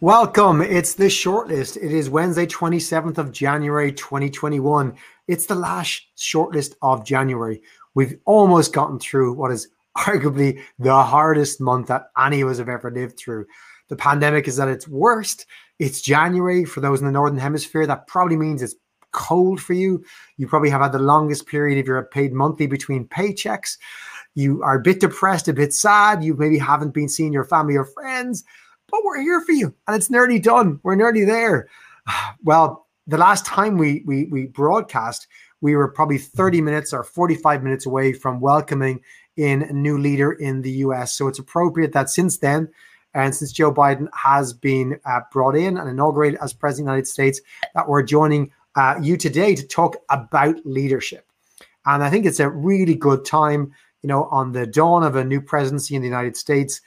Welcome. It's the shortlist. It is Wednesday, 27th of January, 2021. It's the last shortlist of January. We've almost gotten through what is arguably the hardest month that any of us have ever lived through. The pandemic is at its worst. It's January for those in the Northern Hemisphere. That probably means it's cold for you. You probably have had the longest period if you're paid monthly between paychecks. You are a bit depressed, a bit sad. You maybe haven't been seeing your family or friends but we're here for you and it's nearly done. We're nearly there. Well, the last time we we we broadcast, we were probably 30 minutes or 45 minutes away from welcoming in a new leader in the US. So it's appropriate that since then, and since Joe Biden has been uh, brought in and inaugurated as president of the United States, that we're joining uh, you today to talk about leadership. And I think it's a really good time, you know, on the dawn of a new presidency in the United States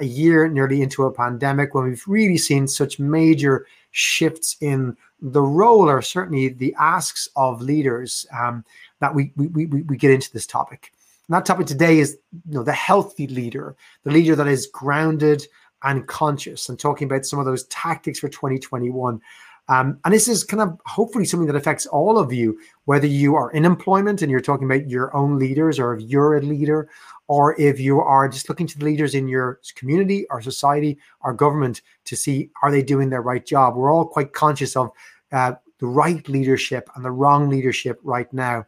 a year nearly into a pandemic when we've really seen such major shifts in the role or certainly the asks of leaders um, that we, we, we, we get into this topic. And that topic today is you know the healthy leader, the leader that is grounded and conscious, and talking about some of those tactics for 2021. Um, and this is kind of hopefully something that affects all of you, whether you are in employment and you're talking about your own leaders, or if you're a leader, or if you are just looking to the leaders in your community or society or government to see are they doing their right job. We're all quite conscious of uh, the right leadership and the wrong leadership right now,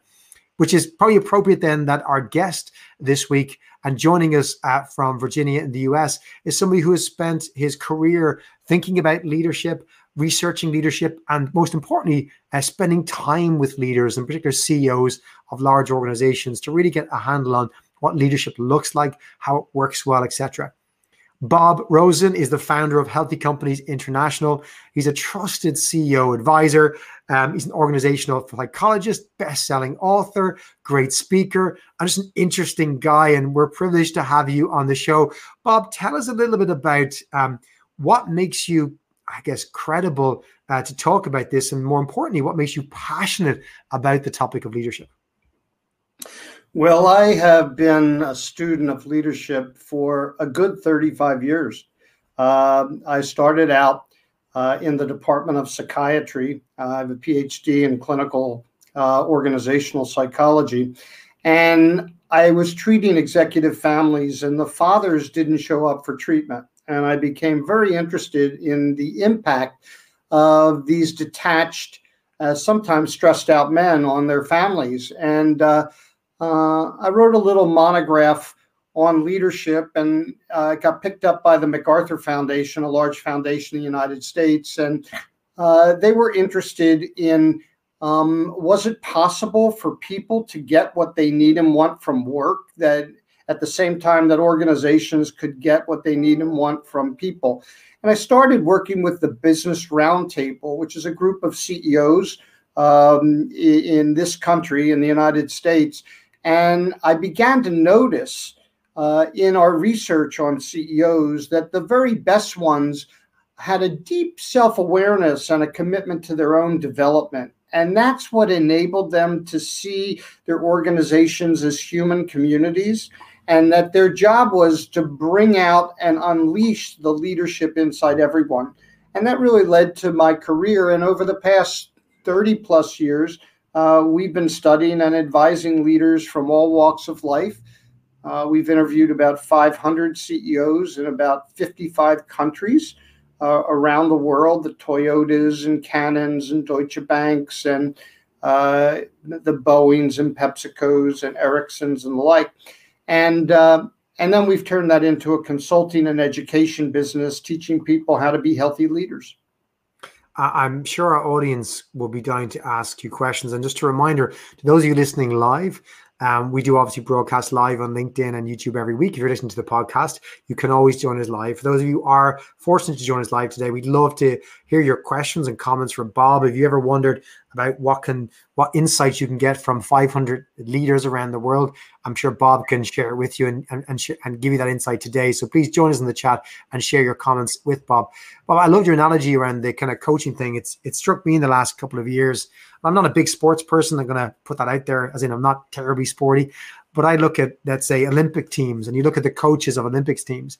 which is probably appropriate then that our guest this week and joining us uh, from Virginia in the US is somebody who has spent his career thinking about leadership, researching leadership, and most importantly, uh, spending time with leaders, in particular CEOs of large organizations, to really get a handle on what leadership looks like, how it works well, etc. Bob Rosen is the founder of Healthy Companies International. He's a trusted CEO advisor. Um, he's an organizational psychologist, best-selling author, great speaker, and just an interesting guy. And we're privileged to have you on the show. Bob, tell us a little bit about um, what makes you, I guess, credible uh, to talk about this, and more importantly, what makes you passionate about the topic of leadership. Well, I have been a student of leadership for a good 35 years. Uh, I started out uh, in the Department of Psychiatry. Uh, I have a PhD in clinical uh, organizational psychology. And I was treating executive families, and the fathers didn't show up for treatment. And I became very interested in the impact of these detached, uh, sometimes stressed out men on their families. And uh, I wrote a little monograph on leadership and uh, got picked up by the MacArthur Foundation, a large foundation in the United States. And uh, they were interested in um, was it possible for people to get what they need and want from work that at the same time that organizations could get what they need and want from people? And I started working with the Business Roundtable, which is a group of CEOs um, in this country, in the United States and I began to notice uh, in our research on CEOs that the very best ones had a deep self awareness and a commitment to their own development. And that's what enabled them to see their organizations as human communities and that their job was to bring out and unleash the leadership inside everyone. And that really led to my career. And over the past 30 plus years, uh, we've been studying and advising leaders from all walks of life. Uh, we've interviewed about 500 CEOs in about 55 countries uh, around the world the Toyotas and Canons and Deutsche Banks and uh, the Boeings and PepsiCos and Ericssons and the like. And, uh, and then we've turned that into a consulting and education business, teaching people how to be healthy leaders. I'm sure our audience will be dying to ask you questions. And just a reminder to those of you listening live, um, we do obviously broadcast live on LinkedIn and YouTube every week. If you're listening to the podcast, you can always join us live. For those of you who are fortunate to join us live today, we'd love to hear your questions and comments from Bob. If you ever wondered about what can what insights you can get from 500 leaders around the world, I'm sure Bob can share it with you and and and, sh- and give you that insight today. So please join us in the chat and share your comments with Bob. Bob, I loved your analogy around the kind of coaching thing. It's it struck me in the last couple of years I'm not a big sports person. I'm going to put that out there, as in I'm not terribly sporty. But I look at, let's say, Olympic teams, and you look at the coaches of Olympics teams,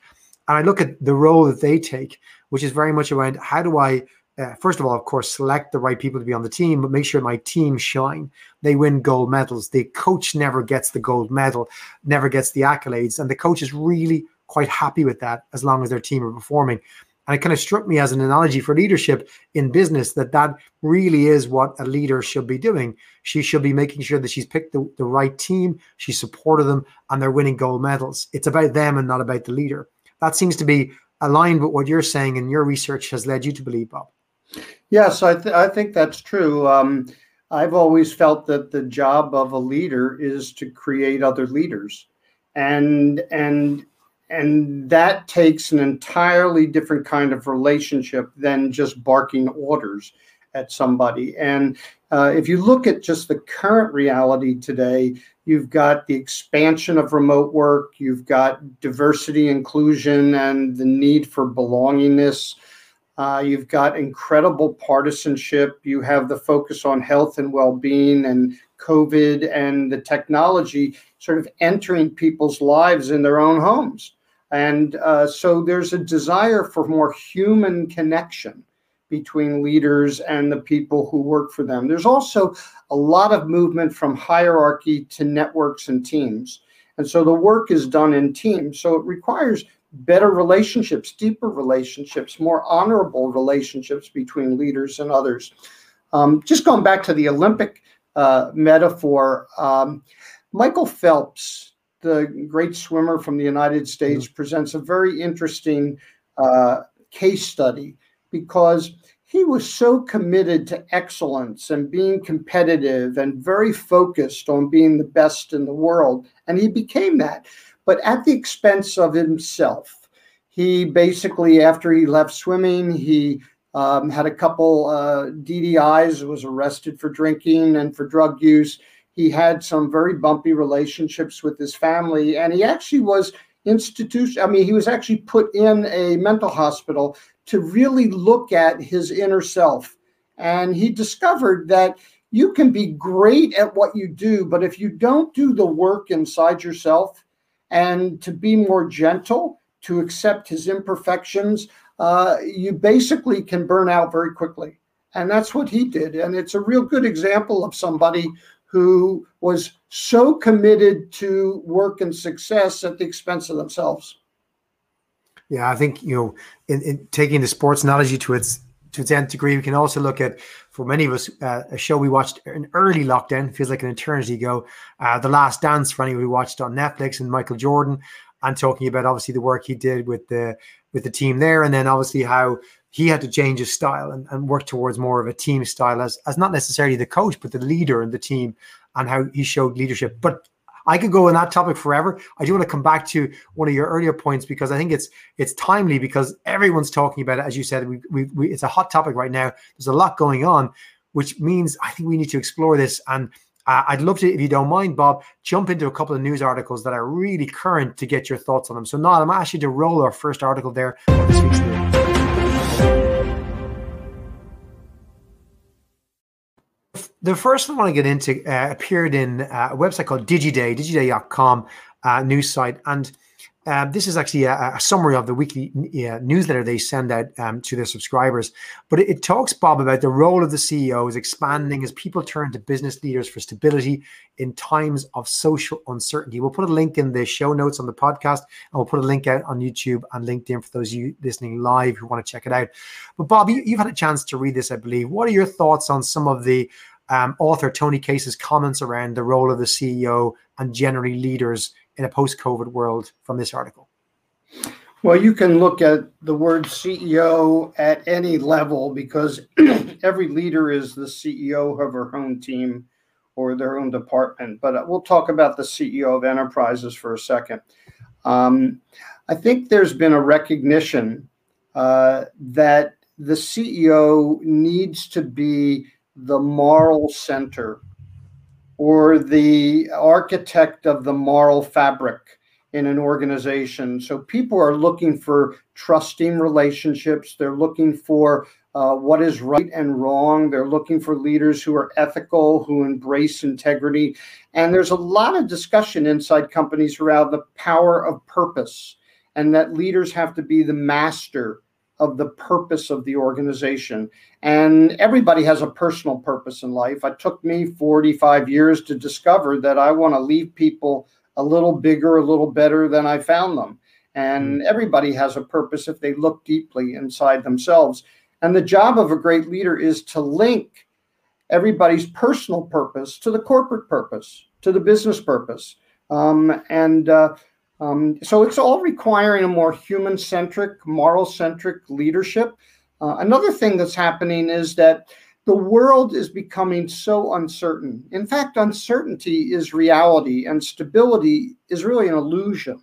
And I look at the role that they take, which is very much around how do I uh, first of all, of course, select the right people to be on the team, but make sure my team shine. They win gold medals. The coach never gets the gold medal, never gets the accolades, and the coach is really quite happy with that as long as their team are performing. And it kind of struck me as an analogy for leadership in business that that really is what a leader should be doing. She should be making sure that she's picked the, the right team, she's supported them, and they're winning gold medals. It's about them and not about the leader. That seems to be aligned with what you're saying and your research has led you to believe, Bob. Yes, I, th- I think that's true. Um, I've always felt that the job of a leader is to create other leaders, and and and that takes an entirely different kind of relationship than just barking orders at somebody. And uh, if you look at just the current reality today, you've got the expansion of remote work, you've got diversity, inclusion, and the need for belongingness. Uh, you've got incredible partisanship. You have the focus on health and well being and COVID and the technology sort of entering people's lives in their own homes. And uh, so there's a desire for more human connection between leaders and the people who work for them. There's also a lot of movement from hierarchy to networks and teams. And so the work is done in teams. So it requires better relationships, deeper relationships, more honorable relationships between leaders and others. Um, just going back to the Olympic uh, metaphor, um, Michael Phelps, the great swimmer from the United States, mm-hmm. presents a very interesting uh, case study because he was so committed to excellence and being competitive and very focused on being the best in the world. And he became that but at the expense of himself. He basically, after he left swimming, he um, had a couple uh, DUIs, was arrested for drinking and for drug use. He had some very bumpy relationships with his family, and he actually was institution. I mean, he was actually put in a mental hospital to really look at his inner self. And he discovered that you can be great at what you do, but if you don't do the work inside yourself, and to be more gentle, to accept his imperfections, uh, you basically can burn out very quickly. And that's what he did. And it's a real good example of somebody who was so committed to work and success at the expense of themselves. Yeah, I think you know, in, in taking the sports analogy to its to its nth degree, we can also look at for many of us uh, a show we watched in early lockdown feels like an eternity ago. Uh, the Last Dance for anyone who watched on Netflix and Michael Jordan, and talking about obviously the work he did with the with the team there, and then obviously how he had to change his style and, and work towards more of a team style as as not necessarily the coach but the leader in the team and how he showed leadership. But I could go on that topic forever. I do want to come back to one of your earlier points because I think it's it's timely because everyone's talking about it. As you said, we, we, we, it's a hot topic right now. There's a lot going on, which means I think we need to explore this. And uh, I'd love to, if you don't mind, Bob, jump into a couple of news articles that are really current to get your thoughts on them. So, now I'm asking you to roll our first article there this week's news. The first one I want to get into uh, appeared in uh, a website called DigiDay, digiday.com uh, news site. And uh, this is actually a, a, summary of the weekly uh, newsletter they send out um, to their subscribers. But it, it, talks, Bob, about the role of the CEO is expanding as people turn to business leaders for stability in times of social uncertainty. We'll put a link in the show notes on the podcast, and we'll put a link out on YouTube and LinkedIn for those of you listening live who want to check it out. But Bob, you, you've had a chance to read this, I believe. What are your thoughts on some of the um, author Tony Case's comments around the role of the CEO and generally leaders in a post-COVID world from this article? Well, you can look at the word CEO at any level because every leader is the CEO of her own team or their own department. But we'll talk about the CEO of enterprises for a second. Um, I think there's been a recognition uh, that the CEO needs to be the moral center or the architect of the moral fabric in an organization. So people are looking for trusting relationships. They're looking for uh, what is right and wrong. They're looking for leaders who are ethical, who embrace integrity. And there's a lot of discussion inside companies around the power of purpose and that leaders have to be the master of the purpose of the organization. And everybody has a personal purpose in life. It took me 45 years to discover that I want to leave people a little bigger, a little better than I found them. And hmm. everybody has a purpose if they look deeply inside themselves. And the job of a great leader is to link everybody's personal purpose to the corporate purpose, to the business purpose. Um, and uh, um, so it's all requiring a more human centric, moral centric leadership. Uh, another thing that's happening is that the world is becoming so uncertain. In fact, uncertainty is reality, and stability is really an illusion.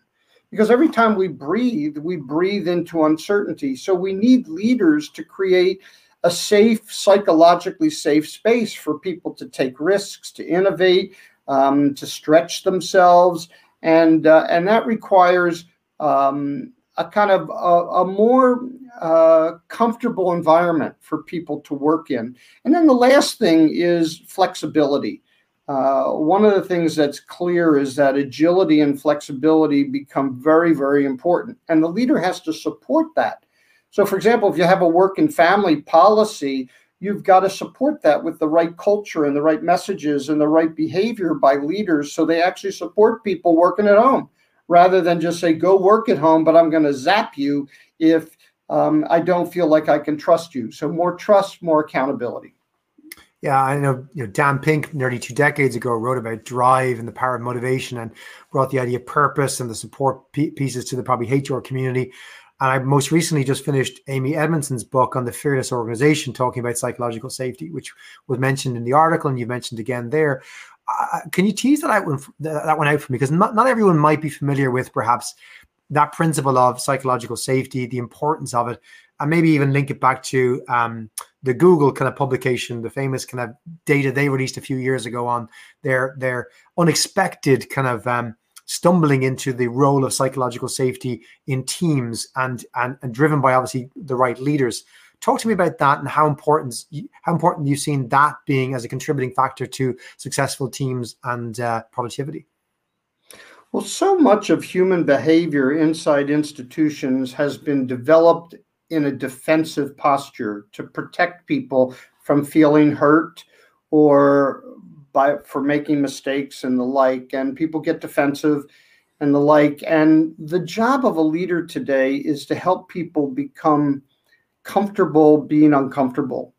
Because every time we breathe, we breathe into uncertainty. So we need leaders to create a safe, psychologically safe space for people to take risks, to innovate, um, to stretch themselves, and uh, and that requires um, a kind of a, a more uh, comfortable environment for people to work in. And then the last thing is flexibility. Uh, one of the things that's clear is that agility and flexibility become very, very important, and the leader has to support that. So, for example, if you have a work and family policy, you've got to support that with the right culture and the right messages and the right behavior by leaders so they actually support people working at home rather than just say, go work at home, but I'm going to zap you if um, I don't feel like I can trust you. So, more trust, more accountability. Yeah, I know. You know, Dan Pink, nearly two decades ago, wrote about drive and the power of motivation, and brought the idea of purpose and the support pieces to the probably HR community. And I most recently just finished Amy Edmondson's book on the fearless organization, talking about psychological safety, which was mentioned in the article, and you mentioned again there. Uh, can you tease that out that one out for me? Because not, not everyone might be familiar with perhaps that principle of psychological safety, the importance of it, and maybe even link it back to um, the Google kind of publication, the famous kind of data they released a few years ago on their their unexpected kind of um, stumbling into the role of psychological safety in teams and, and, and driven by obviously the right leaders. Talk to me about that and how important how important you've seen that being as a contributing factor to successful teams and uh, productivity. Well, so much of human behavior inside institutions has been developed in a defensive posture to protect people from feeling hurt or by for making mistakes and the like and people get defensive and the like. And the job of a leader today is to help people become comfortable being uncomfortable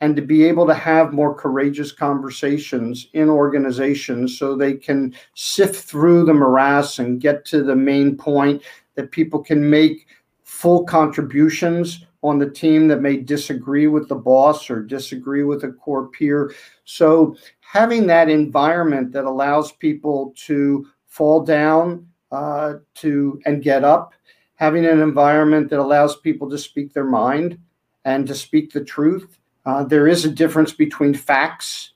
and to be able to have more courageous conversations in organizations so they can sift through the morass and get to the main point that people can make full contributions on the team that may disagree with the boss or disagree with a core peer. So having that environment that allows people to fall down uh, to and get up, having an environment that allows people to speak their mind and to speak the truth. Uh, there is a difference between facts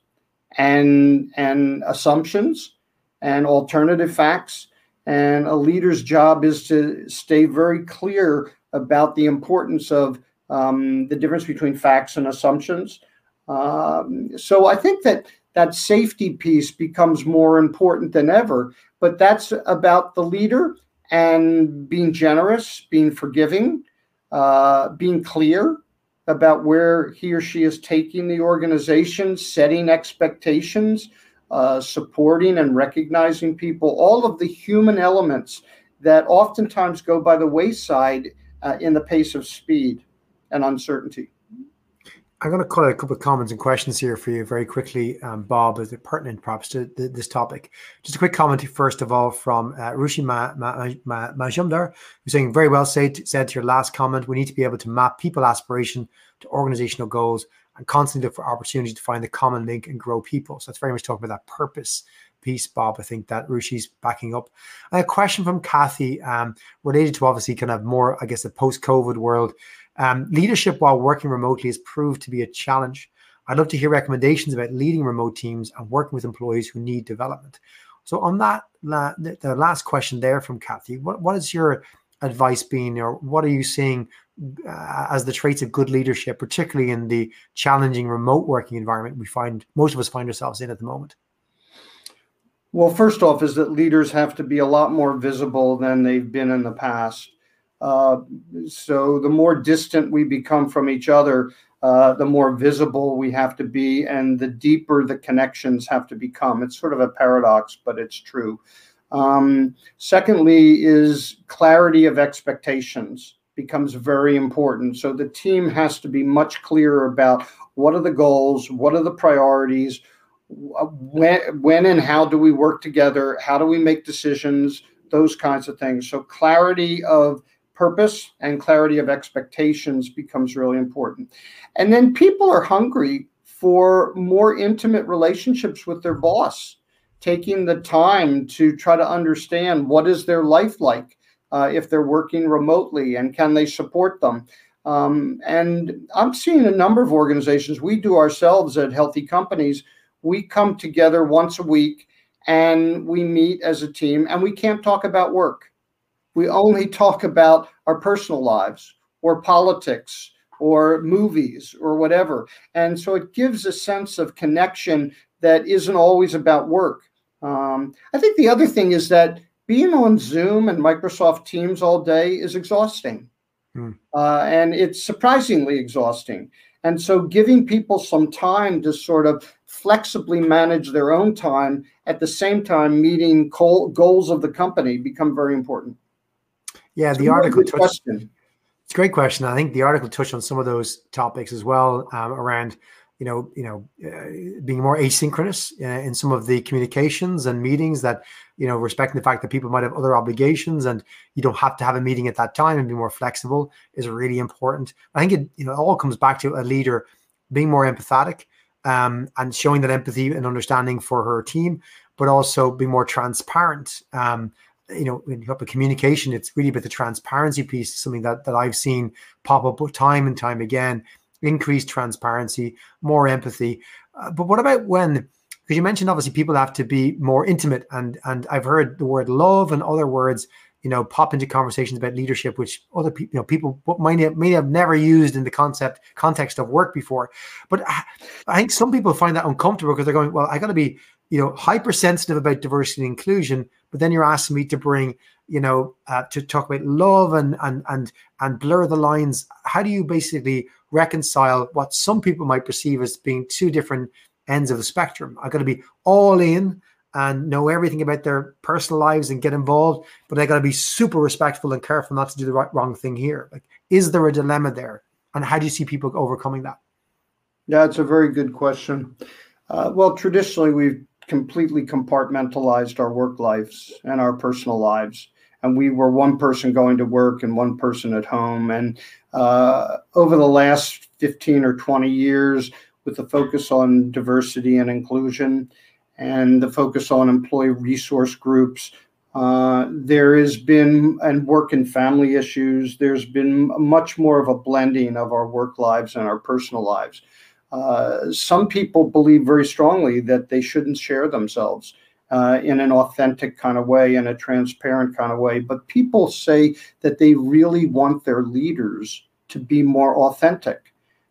and and assumptions and alternative facts. And a leader's job is to stay very clear about the importance of um, the difference between facts and assumptions. Um, so I think that that safety piece becomes more important than ever. But that's about the leader and being generous, being forgiving, uh, being clear about where he or she is taking the organization, setting expectations, uh, supporting and recognizing people, all of the human elements that oftentimes go by the wayside uh, in the pace of speed and uncertainty. I'm going to call out a couple of comments and questions here for you very quickly, um, Bob, as they're pertinent perhaps to the, this topic. Just a quick comment, first of all, from uh, Rushi Ma, Ma, Ma, who's saying, very well said, said to your last comment, we need to be able to map people aspiration to organizational goals and constantly look for opportunities to find the common link and grow people. So that's very much talking about that purpose piece, Bob. I think that Rushi's backing up. a question from Kathy um, related to obviously kind of more, I guess, the post-COVID world. Um, leadership while working remotely has proved to be a challenge. I'd love to hear recommendations about leading remote teams and working with employees who need development. So, on that, la- the last question there from Kathy, what, what is your advice being, or what are you seeing uh, as the traits of good leadership, particularly in the challenging remote working environment we find most of us find ourselves in at the moment? Well, first off, is that leaders have to be a lot more visible than they've been in the past. Uh, so the more distant we become from each other, uh, the more visible we have to be, and the deeper the connections have to become. It's sort of a paradox, but it's true. Um, secondly, is clarity of expectations becomes very important. So the team has to be much clearer about what are the goals, what are the priorities, when, when and how do we work together, how do we make decisions, those kinds of things. So clarity of purpose and clarity of expectations becomes really important. And then people are hungry for more intimate relationships with their boss, taking the time to try to understand what is their life like uh, if they're working remotely and can they support them. Um, and I'm seeing a number of organizations, we do ourselves at Healthy Companies, we come together once a week and we meet as a team and we can't talk about work we only talk about our personal lives or politics or movies or whatever. And so it gives a sense of connection that isn't always about work. Um, I think the other thing is that being on Zoom and Microsoft Teams all day is exhausting. Hmm. Uh, and it's surprisingly exhausting. And so giving people some time to sort of flexibly manage their own time at the same time meeting goals of the company become very important. Yeah, the article touched. Question. It's a great question. I think the article touched on some of those topics as well um, around, you know, you know, uh, being more asynchronous uh, in some of the communications and meetings. That you know, respecting the fact that people might have other obligations and you don't have to have a meeting at that time and be more flexible is really important. I think it, you know, it all comes back to a leader being more empathetic um, and showing that empathy and understanding for her team, but also be more transparent. Um, you know, when you have a communication, it's really about the transparency piece, something that, that I've seen pop up time and time again. Increased transparency, more empathy. Uh, but what about when, because you mentioned obviously people have to be more intimate, and and I've heard the word love and other words, you know, pop into conversations about leadership, which other people, you know, people might may have never used in the concept context of work before. But I, I think some people find that uncomfortable because they're going, well, I got to be, you know, hypersensitive about diversity and inclusion, but then you're asking me to bring you know uh, to talk about love and and and and blur the lines how do you basically reconcile what some people might perceive as being two different ends of the spectrum i got to be all in and know everything about their personal lives and get involved but i got to be super respectful and careful not to do the right, wrong thing here like is there a dilemma there and how do you see people overcoming that yeah it's a very good question uh, well traditionally we've completely compartmentalized our work lives and our personal lives. And we were one person going to work and one person at home. And uh, over the last 15 or 20 years, with the focus on diversity and inclusion and the focus on employee resource groups, uh, there has been, and work and family issues, there's been much more of a blending of our work lives and our personal lives. Uh, some people believe very strongly that they shouldn't share themselves uh, in an authentic kind of way, in a transparent kind of way. But people say that they really want their leaders to be more authentic,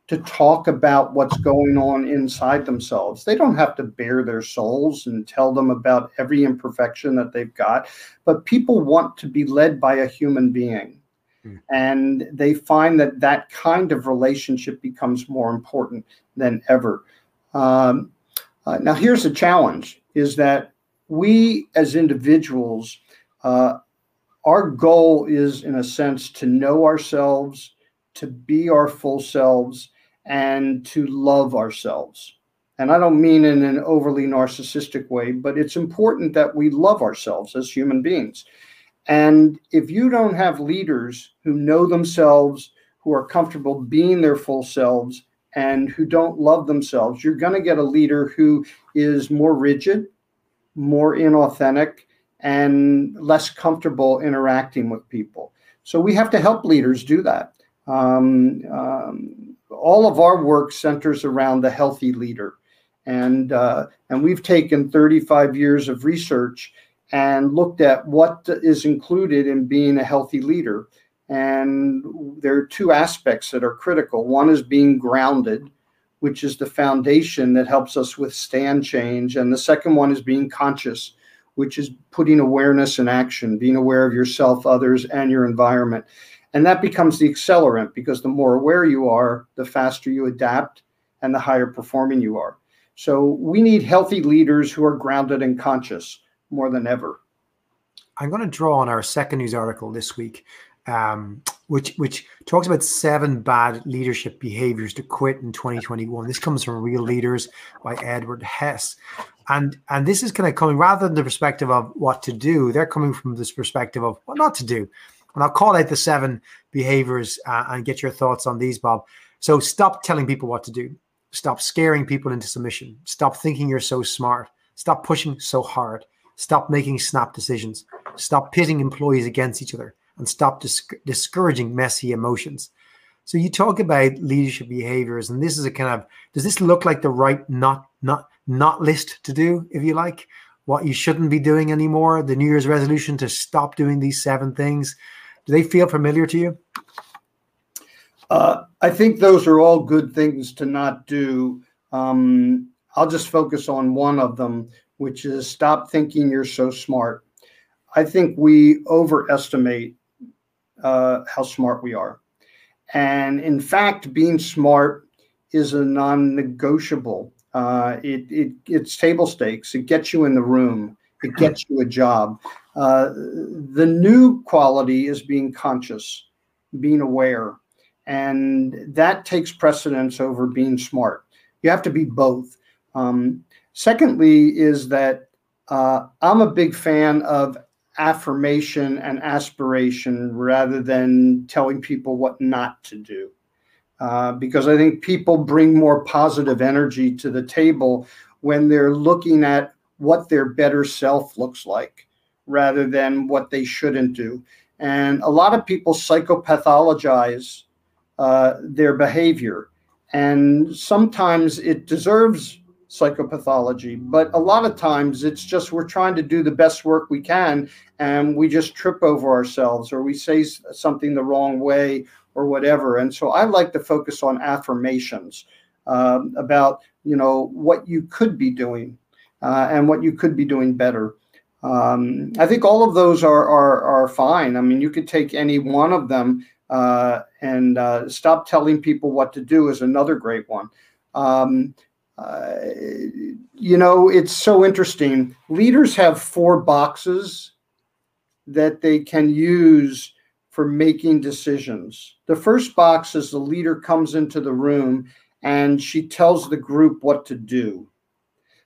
to talk about what's going on inside themselves. They don't have to bare their souls and tell them about every imperfection that they've got, but people want to be led by a human being. Hmm. And they find that that kind of relationship becomes more important than ever. Um, uh, now, here's the challenge: is that we as individuals, uh, our goal is, in a sense, to know ourselves, to be our full selves, and to love ourselves. And I don't mean in an overly narcissistic way, but it's important that we love ourselves as human beings. And if you don't have leaders who know themselves, who are comfortable being their full selves, and who don't love themselves, you're going to get a leader who is more rigid, more inauthentic, and less comfortable interacting with people. So we have to help leaders do that. Um, um, all of our work centers around the healthy leader, and uh, and we've taken 35 years of research and looked at what is included in being a healthy leader. And there are two aspects that are critical. One is being grounded, which is the foundation that helps us withstand change. And the second one is being conscious, which is putting awareness in action, being aware of yourself, others, and your environment. And that becomes the accelerant because the more aware you are, the faster you adapt and the higher performing you are. So we need healthy leaders who are grounded and conscious more than ever. I'm going to draw on our second news article this week, um, which which talks about seven bad leadership behaviors to quit in 2021. This comes from Real Leaders by Edward Hess, and and this is kind of coming rather than the perspective of what to do. They're coming from this perspective of what not to do. And I'll call out the seven behaviors uh, and get your thoughts on these, Bob. So stop telling people what to do. Stop scaring people into submission. Stop thinking you're so smart. Stop pushing so hard. Stop making snap decisions. Stop pitting employees against each other and stop dis- discouraging messy emotions. So you talk about leadership behaviors, and this is a kind of does this look like the right not not not list to do, if you like, what you shouldn't be doing anymore? The New Year's resolution to stop doing these seven things. Do they feel familiar to you? Uh, I think those are all good things to not do. Um, I'll just focus on one of them, which is stop thinking you're so smart. I think we overestimate uh, how smart we are. And in fact, being smart is a non negotiable. Uh, it, it, it's table stakes. It gets you in the room, it gets you a job. Uh, the new quality is being conscious, being aware. And that takes precedence over being smart. You have to be both. Um, secondly, is that uh, I'm a big fan of affirmation and aspiration rather than telling people what not to do. Uh, because I think people bring more positive energy to the table when they're looking at what their better self looks like rather than what they shouldn't do. And a lot of people psychopathologize uh, their behavior. And sometimes it deserves psychopathology, but a lot of times it's just we're trying to do the best work we can and we just trip over ourselves or we say something the wrong way or whatever. And so I like to focus on affirmations um, about, you know, what you could be doing uh, and what you could be doing better. Um, I think all of those are, are, are fine. I mean, you could take any one of them uh, and uh, stop telling people what to do is another great one. Um, uh, you know, it's so interesting. Leaders have four boxes that they can use for making decisions. The first box is the leader comes into the room and she tells the group what to do.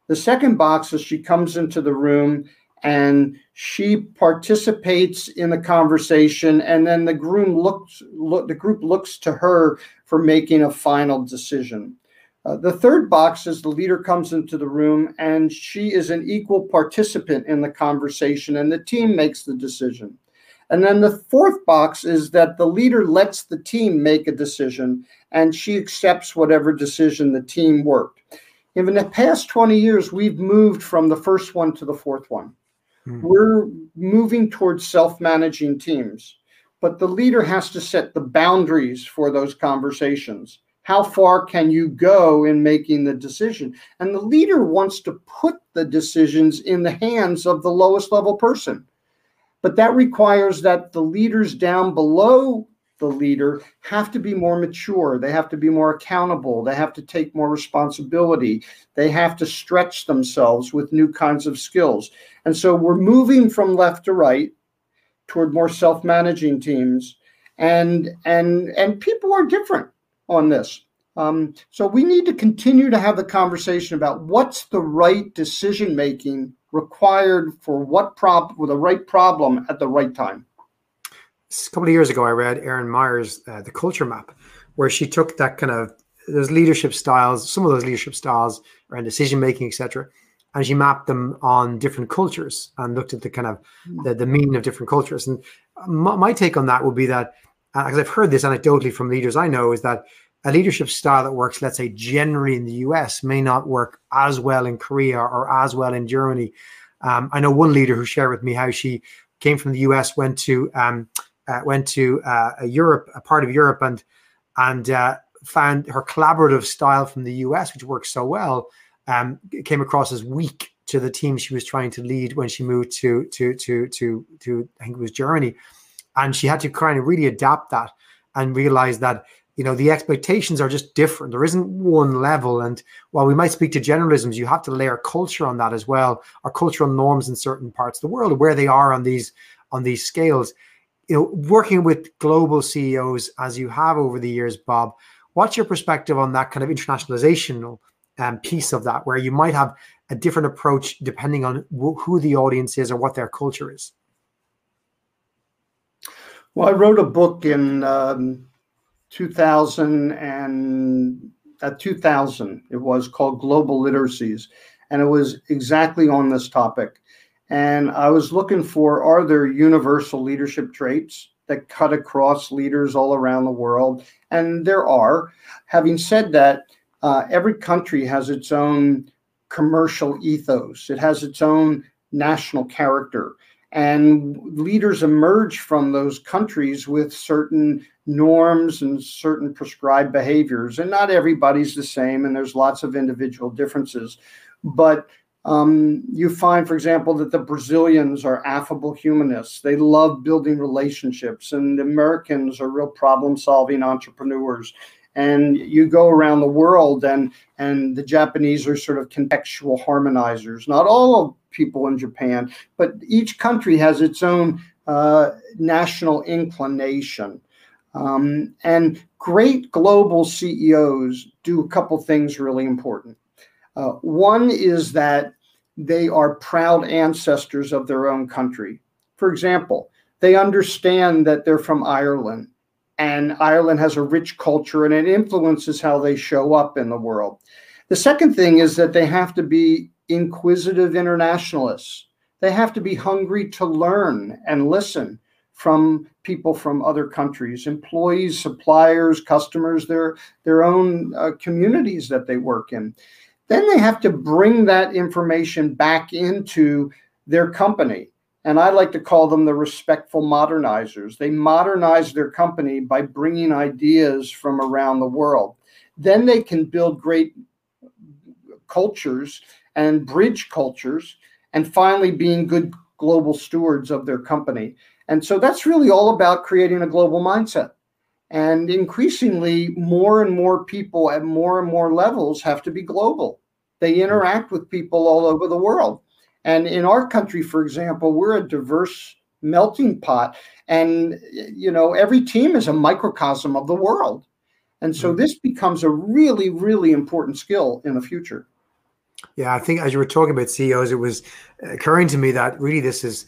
The second box is she comes into the room and she participates in the conversation and then the group looks look, the group looks to her for making a final decision. Uh, the third box is the leader comes into the room and she is an equal participant in the conversation and the team makes the decision. And then the fourth box is that the leader lets the team make a decision and she accepts whatever decision the team worked. In the past 20 years we've moved from the first one to the fourth one Mm. We're moving towards self managing teams, but the leader has to set the boundaries for those conversations. How far can you go in making the decision? And the leader wants to put the decisions in the hands of the lowest level person. But that requires that the leaders down below the leader have to be more mature. They have to be more accountable. They have to take more responsibility. They have to stretch themselves with new kinds of skills. And so we're moving from left to right toward more self-managing teams. And and and people are different on this. Um, so we need to continue to have the conversation about what's the right decision making required for what prop with the right problem at the right time a couple of years ago, I read Erin Meyer's uh, The Culture Map, where she took that kind of those leadership styles, some of those leadership styles around decision making, etc., and she mapped them on different cultures and looked at the kind of hmm. the, the meaning of different cultures. And my, my take on that would be that, because uh, I've heard this anecdotally from leaders I know, is that a leadership style that works, let's say, generally in the US, may not work as well in Korea or as well in Germany. Um, I know one leader who shared with me how she came from the US, went to um, uh, went to uh, a Europe, a part of Europe, and and uh, found her collaborative style from the US, which works so well, um, came across as weak to the team she was trying to lead when she moved to to to to to I think it was Germany, and she had to kind of really adapt that and realize that you know the expectations are just different. There isn't one level. And while we might speak to generalisms you have to layer culture on that as well our cultural norms in certain parts of the world where they are on these on these scales you know working with global ceos as you have over the years bob what's your perspective on that kind of internationalization um, piece of that where you might have a different approach depending on who the audience is or what their culture is? Well i wrote a book in um 2000 and at uh, 2000 it was called global literacies and it was exactly on this topic and i was looking for are there universal leadership traits that cut across leaders all around the world and there are having said that uh, every country has its own commercial ethos it has its own national character and leaders emerge from those countries with certain norms and certain prescribed behaviors. And not everybody's the same, and there's lots of individual differences. But um, you find, for example, that the Brazilians are affable humanists. They love building relationships, and the Americans are real problem solving entrepreneurs. And you go around the world, and, and the Japanese are sort of contextual harmonizers. Not all people in Japan, but each country has its own uh, national inclination. Um, and great global CEOs do a couple things really important. Uh, one is that they are proud ancestors of their own country. For example, they understand that they're from Ireland and Ireland has a rich culture and it influences how they show up in the world. The second thing is that they have to be inquisitive internationalists. They have to be hungry to learn and listen from people from other countries, employees, suppliers, customers, their, their own uh, communities that they work in. Then they have to bring that information back into their company. And I like to call them the respectful modernizers. They modernize their company by bringing ideas from around the world. Then they can build great cultures and bridge cultures, and finally being good global stewards of their company. And so that's really all about creating a global mindset. And increasingly, more and more people at more and more levels have to be global. They interact with people all over the world. And in our country, for example, we're a diverse melting pot. And, you know, every team is a microcosm of the world. And so mm-hmm. this becomes a really, really important skill in the future. Yeah, I think as you were talking about CEOs, it was occurring to me that really this is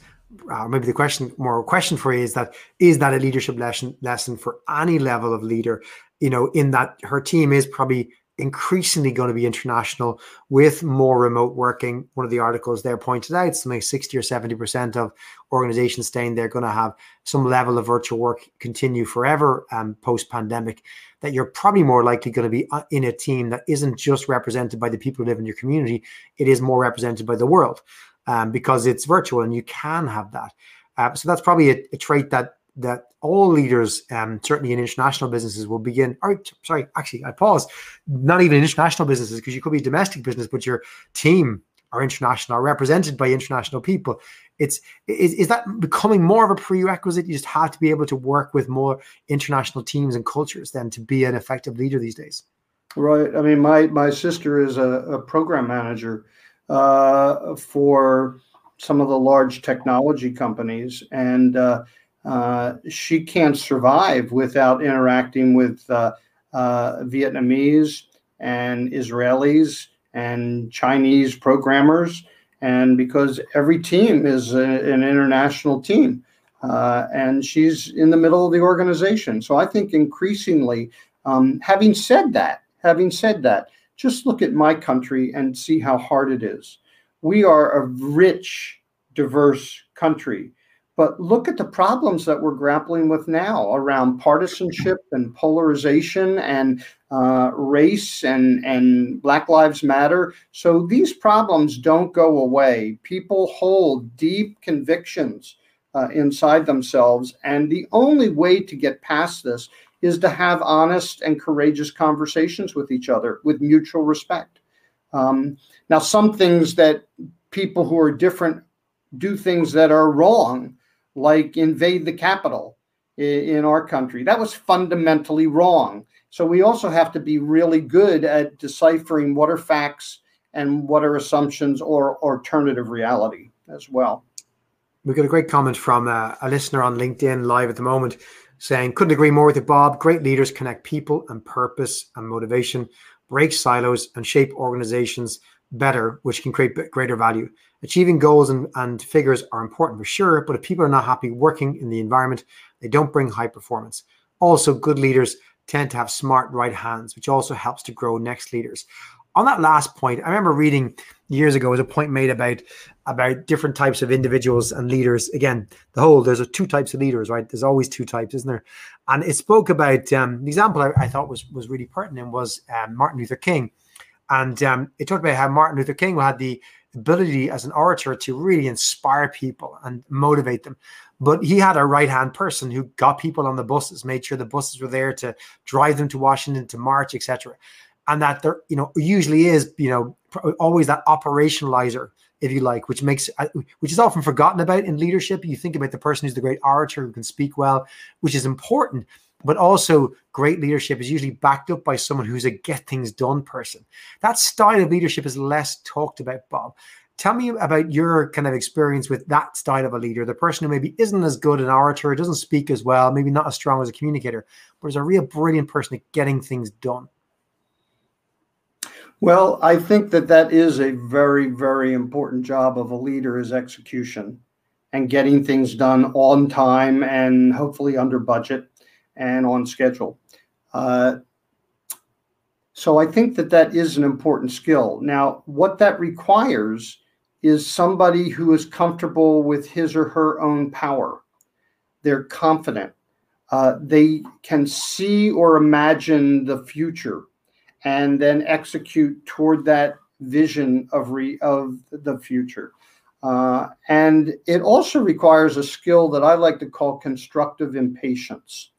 uh, maybe the question more question for you is that is that a leadership lesson lesson for any level of leader you know in that her team is probably increasingly going to be international with more remote working one of the articles there pointed out something 60 or 70 percent of organizations saying they're going to have some level of virtual work continue forever um, post pandemic that you're probably more likely going to be uh, in a team that isn't just represented by the people who live in your community it is more represented by the world um, because it's virtual and you can have that. Uh, so that's probably a, a, trait that that all leaders, um, certainly in international businesses, will begin. Or sorry, actually, I pause. Not even international businesses, because you could be a domestic business, but your team are international, are represented by international people. It's is, is that becoming more of a prerequisite? You just have to be able to work with more international teams and cultures than to be an effective leader these days. Right. I mean, my my sister is a, a program manager uh, for some of the large technology companies, and uh, uh, she can't survive without interacting with uh, uh, Vietnamese and Israelis and Chinese programmers, and because every team is a, an international team. Uh, and she's in the middle of the organization. So I think increasingly, um, having said that, having said that, just look at my country and see how hard it is. We are a rich, diverse country, but look at the problems that we're grappling with now around partisanship and polarization and uh, race and, and Black Lives Matter. So these problems don't go away. People hold deep convictions uh, inside themselves. And the only way to get past this is to have honest and courageous conversations with each other with mutual respect. Um, now, some things that people who are different do things that are wrong, like invade the capital in our country. That was fundamentally wrong. So we also have to be really good at deciphering what are facts and what are assumptions or alternative reality as well. We got a great comment from uh, a listener on LinkedIn live at the moment saying, couldn't agree more with you, Bob. Great leaders connect people and purpose and motivation, break silos, and shape organizations better, which can create greater value. Achieving goals and, and figures are important for sure, but if people are not happy working in the environment, they don't bring high performance. Also, good leaders tend to have smart right hands, which also helps to grow next leaders on that last point, I remember reading years ago was a point made about about different types of individuals and leaders. Again, the whole there's a two types of leaders, right? There's always two types, isn't there? And it spoke about um, the example I, I, thought was was really pertinent was um, Martin Luther King, and um, it talked about how Martin Luther King had the ability as an orator to really inspire people and motivate them. But he had a right hand person who got people on the buses, made sure the buses were there to drive them to Washington to march, etc and that there you know usually is you know always that operationalizer if you like which makes uh, which is often forgotten about in leadership. You think about the person who's the great orator who can speak well which is important but also great leadership is usually backed up by someone who's a get things done person. That style of leadership is less talked about bob. Tell me about your kind of experience with that style of a leader the person who maybe isn't as good an orator doesn't speak as well maybe not as strong as a communicator but is a real brilliant person at getting things done. Well, I think that that is a very, very important job of a leader is execution and getting things done on time and hopefully under budget and on schedule. Uh, so I think that that is an important skill. Now, what that requires is somebody who is comfortable with his or her own power. They're confident. Uh, they can see or imagine the future and then execute toward that vision of re, of the future. Uh, and it also requires a skill that I like to call constructive impatience.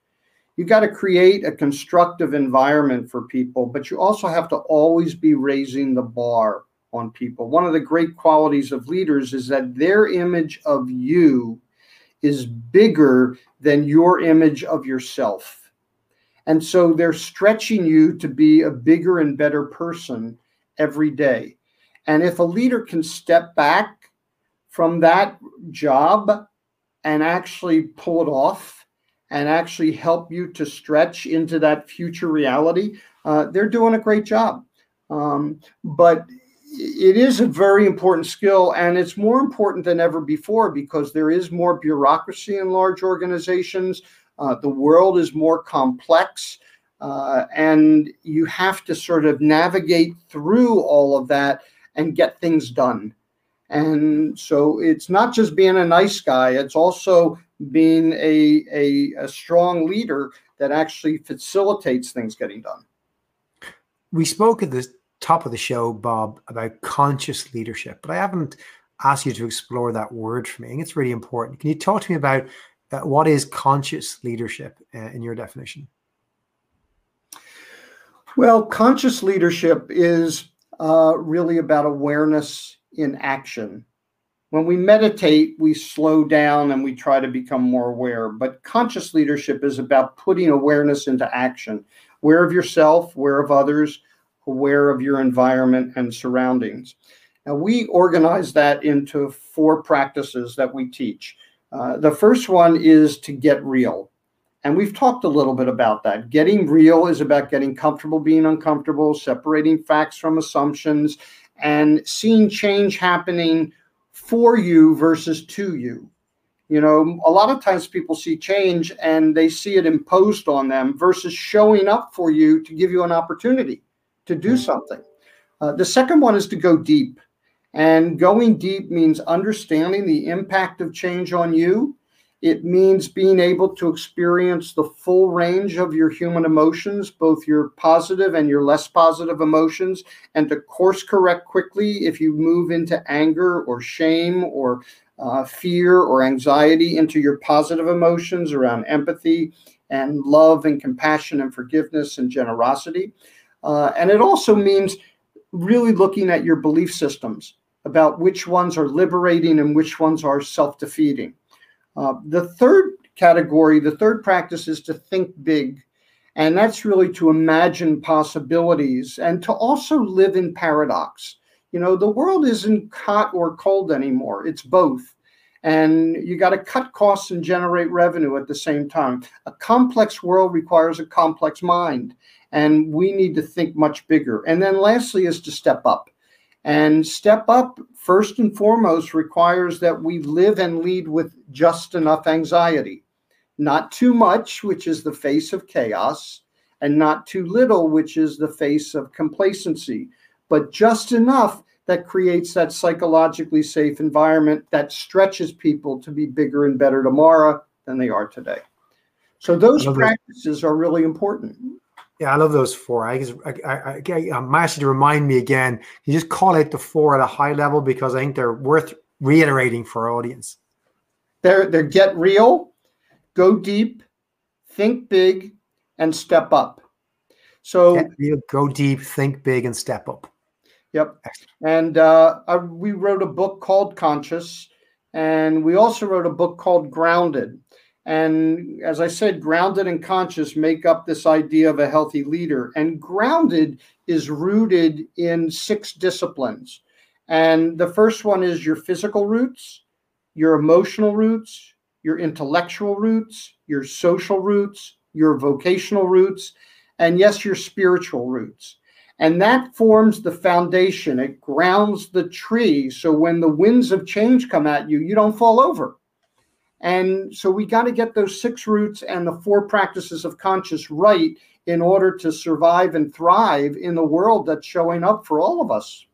You've got to create a constructive environment for people, but you also have to always be raising the bar on people. One of the great qualities of leaders is that their image of you is bigger than your image of yourself. And so they're stretching you to be a bigger and better person every day. And if a leader can step back from that job and actually pull it off and actually help you to stretch into that future reality, uh, they're doing a great job. Um, but it is a very important skill and it's more important than ever before because there is more bureaucracy in large organizations uh, the world is more complex, uh, and you have to sort of navigate through all of that and get things done. And so it's not just being a nice guy, it's also being a, a, a strong leader that actually facilitates things getting done. We spoke at the top of the show, Bob, about conscious leadership, but I haven't asked you to explore that word for me. I think it's really important. Can you talk to me about uh, what is conscious leadership uh, in your definition? Well, conscious leadership is uh, really about awareness in action. When we meditate, we slow down and we try to become more aware. But conscious leadership is about putting awareness into action, aware of yourself, aware of others, aware of your environment and surroundings. Now, we organize that into four practices that we teach. Uh, the first one is to get real. And we've talked a little bit about that. Getting real is about getting comfortable being uncomfortable, separating facts from assumptions, and seeing change happening for you versus to you. You know, a lot of times people see change and they see it imposed on them versus showing up for you to give you an opportunity to do mm-hmm. something. Uh, the second one is to go deep. And going deep means understanding the impact of change on you. It means being able to experience the full range of your human emotions, both your positive and your less positive emotions, and to course correct quickly if you move into anger or shame or uh, fear or anxiety into your positive emotions around empathy and love and compassion and forgiveness and generosity. Uh, and it also means really looking at your belief systems about which ones are liberating and which ones are self defeating. Uh, the third category, the third practice is to think big. And that's really to imagine possibilities and to also live in paradox. You know, the world isn't hot or cold anymore, it's both. And you got to cut costs and generate revenue at the same time. A complex world requires a complex mind, and we need to think much bigger. And then, lastly, is to step up. And step up, first and foremost, requires that we live and lead with just enough anxiety not too much, which is the face of chaos, and not too little, which is the face of complacency, but just enough that creates that psychologically safe environment that stretches people to be bigger and better tomorrow than they are today. So those practices are really important. Yeah, I love those four. I, I, I, I, I'm asking to remind me again. You just call out the four at a high level because I think they're worth reiterating for our audience. They're they're get real, go deep, think big, and step up. So go deep, think big, and step up. Yep. And uh, I, we wrote a book called Conscious, and we also wrote a book called Grounded. And as I said, grounded and conscious make up this idea of a healthy leader. And grounded is rooted in six disciplines. And the first one is your physical roots, your emotional roots, your intellectual roots, your social roots, your vocational roots, and yes, your spiritual roots. And that forms the foundation. It grounds the tree. So when the winds of change come at you, you don't fall over. And so we got to get those six roots and the four practices of conscious right in order to survive and thrive in the world that's showing up for all of us.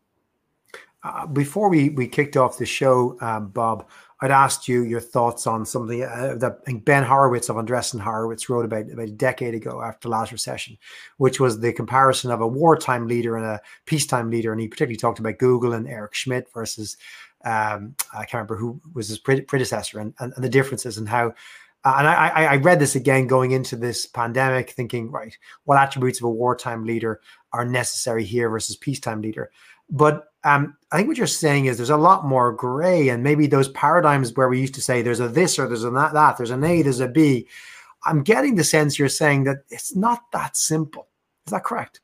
Uh, before we, we kicked off the show, um, Bob, I'd asked you your thoughts on something uh, that Ben Horowitz of Andreessen Horowitz wrote about about a decade ago after the last recession, which was the comparison of a wartime leader and a peacetime leader. And he particularly talked about Google and Eric Schmidt versus um, I can't remember who was his predecessor and, and, and the differences and how. Uh, and I, I read this again going into this pandemic, thinking, right, what attributes of a wartime leader are necessary here versus peacetime leader? But um, I think what you're saying is there's a lot more gray, and maybe those paradigms where we used to say there's a this or there's a that, that there's an A, there's a B. I'm getting the sense you're saying that it's not that simple. Is that correct?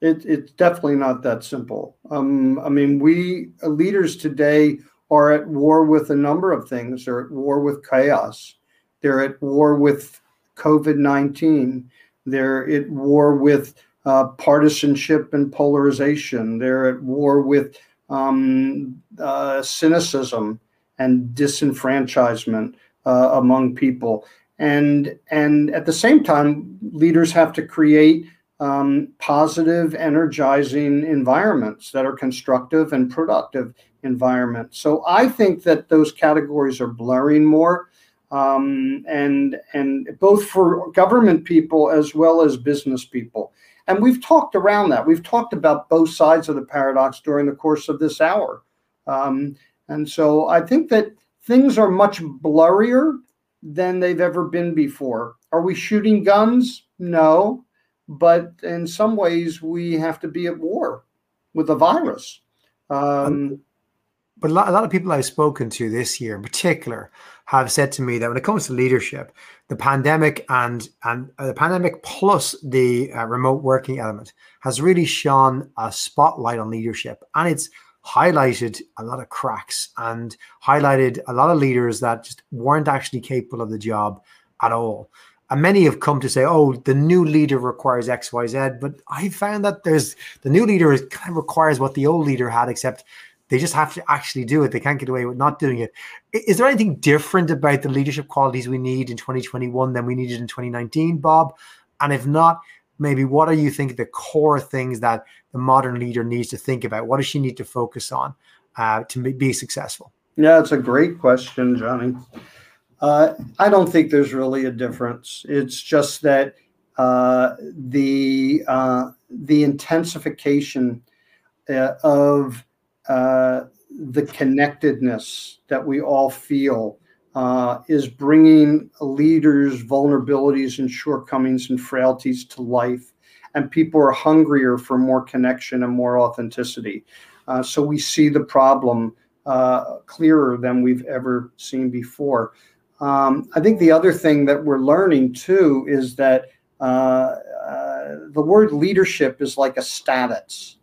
It, it's definitely not that simple. Um, I mean, we uh, leaders today are at war with a number of things. They're at war with chaos. They're at war with COVID 19. They're at war with uh, partisanship and polarization. They're at war with um, uh, cynicism and disenfranchisement uh, among people. And, and at the same time, leaders have to create um, positive, energizing environments that are constructive and productive environments. So I think that those categories are blurring more. Um, and and both for government people as well as business people. And we've talked around that. We've talked about both sides of the paradox during the course of this hour. Um, and so I think that things are much blurrier than they've ever been before. Are we shooting guns? No. But in some ways, we have to be at war with the virus. Um, but a lot, a lot of people I've spoken to this year in particular have said to me that when it comes to leadership, the pandemic and and uh, the pandemic plus the uh, remote working element has really shone a spotlight on leadership, and it's highlighted a lot of cracks and highlighted a lot of leaders that just weren't actually capable of the job at all. And many have come to say, "Oh, the new leader requires X, Y, Z." But I found that there's the new leader is, kind of requires what the old leader had, except they just have to actually do it. They can't get away with not doing it. Is there anything different about the leadership qualities we need in 2021 than we needed in 2019, Bob? And if not, maybe what are you think the core things that the modern leader needs to think about? What does she need to focus on uh, to be successful? Yeah, it's a great question, Johnny. Uh, I don't think there's really a difference. It's just that uh, the uh, the intensification uh, of uh, the connectedness that we all feel uh, is bringing leaders' vulnerabilities and shortcomings and frailties to life. And people are hungrier for more connection and more authenticity. So we see the problem clearer than we've ever seen before. Um, I think the other thing that we're learning too is that uh, uh, the word leadership is like a status,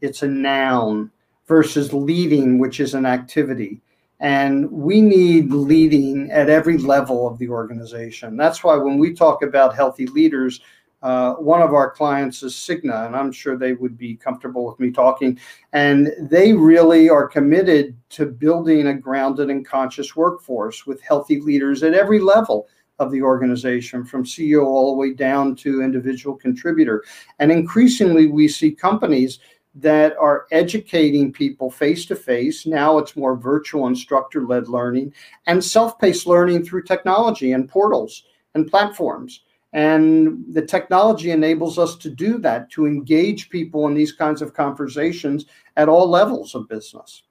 it's a noun versus leading, which is an activity. And we need leading at every level of the organization. That's why when we talk about healthy leaders, uh, one of our clients is Cigna, and I'm sure they would be comfortable with me talking. And they really are committed to building a grounded and conscious workforce with healthy leaders at every level of the organization, from CEO all the way down to individual contributor. And increasingly, we see companies that are educating people face to face. Now it's more virtual instructor led learning and self paced learning through technology and portals and platforms. And the technology enables us to do that, to engage people in these kinds of conversations at all levels of business.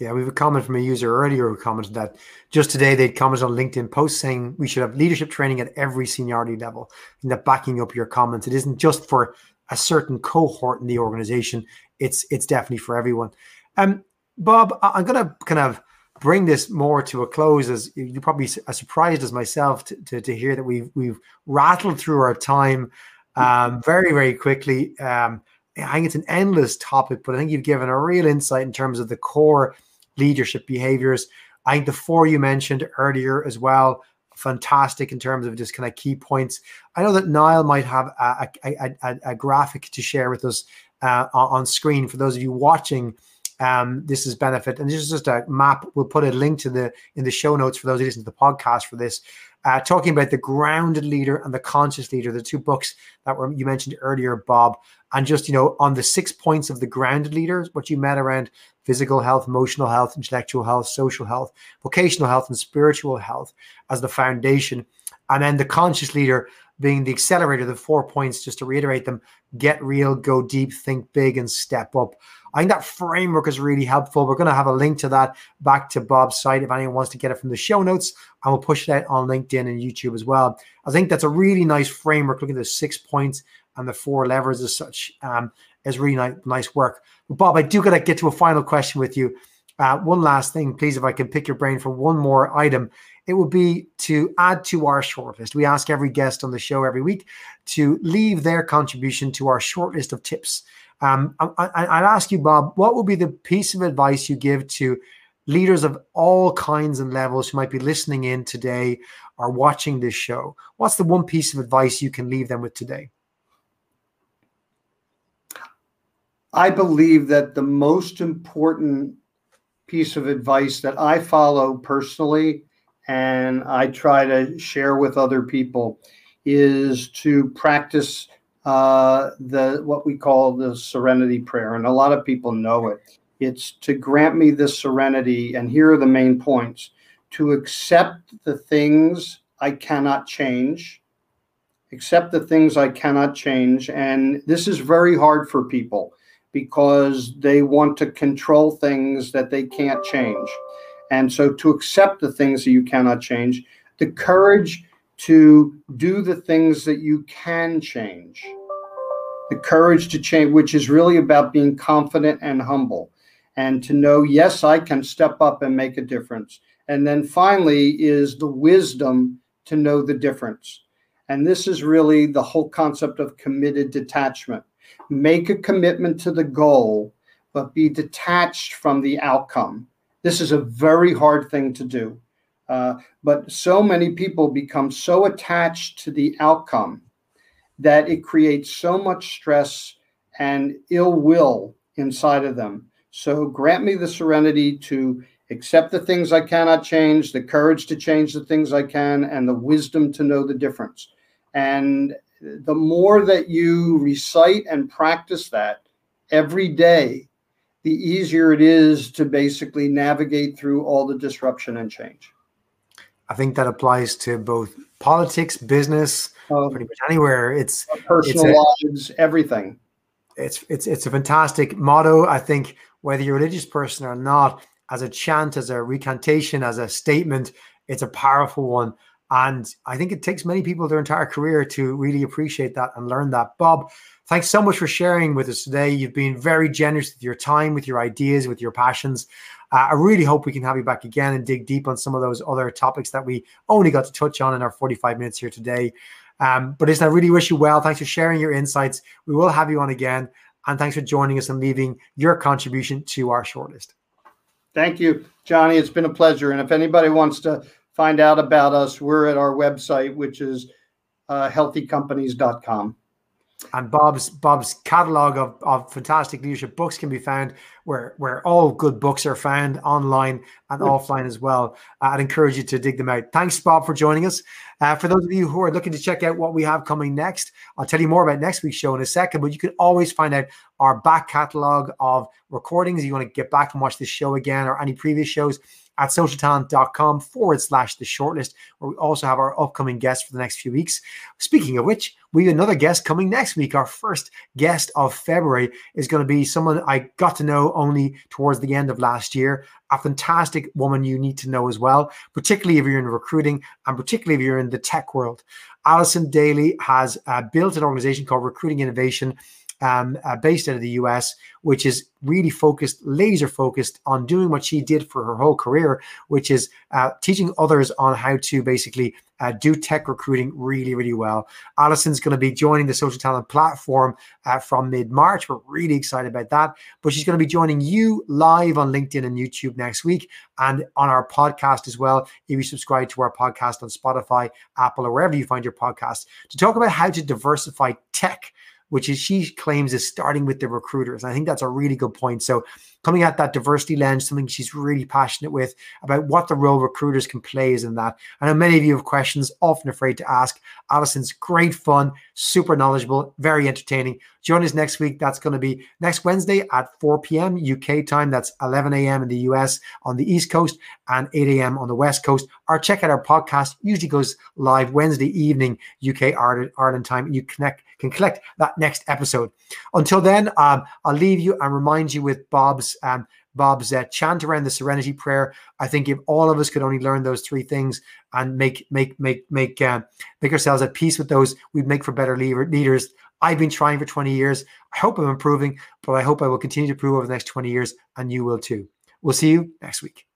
Yeah, we have a comment from a user earlier who commented that just today they'd commented on LinkedIn post saying we should have leadership training at every seniority level. And that backing up your comments, it isn't just for a certain cohort in the organization. It's it's definitely for everyone. Um, Bob, I'm going to kind of bring this more to a close. As you're probably as surprised as myself to, to, to hear that we've we've rattled through our time um, very very quickly. Um, I think it's an endless topic, but I think you've given a real insight in terms of the core leadership behaviors. I think the four you mentioned earlier as well fantastic in terms of just kind of key points. I know that Niall might have a, a, a, a graphic to share with us uh, on screen for those of you watching. Um, this is benefit, and this is just a map. We'll put a link to the in the show notes for those who listen to the podcast for this. Uh, talking about the grounded leader and the conscious leader, the two books that were you mentioned earlier, Bob, and just you know on the six points of the grounded leaders, what you met around physical health, emotional health, intellectual health, social health, vocational health, and spiritual health as the foundation. And then the conscious leader being the accelerator, the four points, just to reiterate them get real, go deep, think big, and step up. I think that framework is really helpful. We're going to have a link to that back to Bob's site if anyone wants to get it from the show notes. And we'll push that on LinkedIn and YouTube as well. I think that's a really nice framework. Look at the six points and the four levers as such. Um, is really nice, nice work. Bob, I do got to get to a final question with you. Uh, one last thing, please, if I can pick your brain for one more item, it would be to add to our shortlist. We ask every guest on the show every week to leave their contribution to our shortlist of tips. Um, I, I'd ask you, Bob, what would be the piece of advice you give to leaders of all kinds and levels who might be listening in today or watching this show? What's the one piece of advice you can leave them with today? I believe that the most important piece of advice that I follow personally and I try to share with other people is to practice uh, the what we call the serenity prayer, and a lot of people know it. It's to grant me this serenity, and here are the main points: to accept the things I cannot change, accept the things I cannot change, and this is very hard for people because they want to control things that they can't change. And so to accept the things that you cannot change, the courage to do the things that you can change, the courage to change, which is really about being confident and humble, and to know, yes, I can step up and make a difference. And then finally, is the wisdom to know the difference. And this is really the whole concept of committed detachment make a commitment to the goal, but be detached from the outcome. This is a very hard thing to do. Uh, but so many people become so attached to the outcome that it creates so much stress and ill will inside of them. So grant me the serenity to accept the things I cannot change, the courage to change the things I can, and the wisdom to know the difference. And the more that you recite and practice that every day, the easier it is to basically navigate through all the disruption and change. I think that applies to both politics, business, um, pretty much anywhere. It's personal it's a, lives, everything. It's it's it's a fantastic motto. I think whether you're a religious person or not, as a chant, as a recantation, as a statement, it's a powerful one. And I think it takes many people their entire career to really appreciate that and learn that. Bob, thanks so much for sharing with us today. You've been very generous with your time, with your ideas, with your passions. Uh, I really hope we can have you back again and dig deep on some of those other topics that we only got to touch on in our 45 minutes here today. Um, but listen, I really wish you well. Thanks for sharing your insights. We will have you on again. And thanks for joining us and leaving your contribution to our shortlist. Thank you, Johnny. It's been a pleasure. And if anybody wants to find out about us, we're at our website, which is uh, healthycompanies.com. And Bob's Bob's catalog of, of fantastic leadership books can be found where where all good books are found online and offline as well. Uh, I'd encourage you to dig them out. Thanks, Bob, for joining us. Uh, for those of you who are looking to check out what we have coming next, I'll tell you more about next week's show in a second. But you can always find out our back catalog of recordings. You want to get back and watch this show again or any previous shows at socialtalent.com forward slash the shortlist, where we also have our upcoming guests for the next few weeks. Speaking of which, we have another guest coming next week. Our first guest of February is going to be someone I got to know only towards the end of last year. A fantastic woman you need to know as well, particularly if you're in recruiting and particularly if you're in the tech world. Alison Daly has uh, built an organization called Recruiting Innovation um, uh, based out of the US, which is really focused, laser focused on doing what she did for her whole career, which is uh, teaching others on how to basically uh, do tech recruiting really, really well. Allison's going to be joining the social talent platform uh, from mid March. We're really excited about that. But she's going to be joining you live on LinkedIn and YouTube next week and on our podcast as well. If you subscribe to our podcast on Spotify, Apple, or wherever you find your podcast, to talk about how to diversify tech which is she claims is starting with the recruiters. And I think that's a really good point. So coming at that diversity lens, something she's really passionate with about what the role recruiters can play is in that. I know many of you have questions, often afraid to ask. Alison's great fun, super knowledgeable, very entertaining. Join us next week. That's going to be next Wednesday at 4 p.m. UK time. That's 11 a.m. in the US on the East Coast and 8 a.m. on the West Coast. Or check out our podcast. Usually goes live Wednesday evening UK Ireland time. You connect can collect that next episode. Until then, um, I'll leave you and remind you with Bob's um, Bob's uh, chant around the Serenity Prayer. I think if all of us could only learn those three things and make make make make uh, make ourselves at peace with those, we'd make for better leaders. I've been trying for 20 years. I hope I'm improving, but I hope I will continue to improve over the next 20 years, and you will too. We'll see you next week.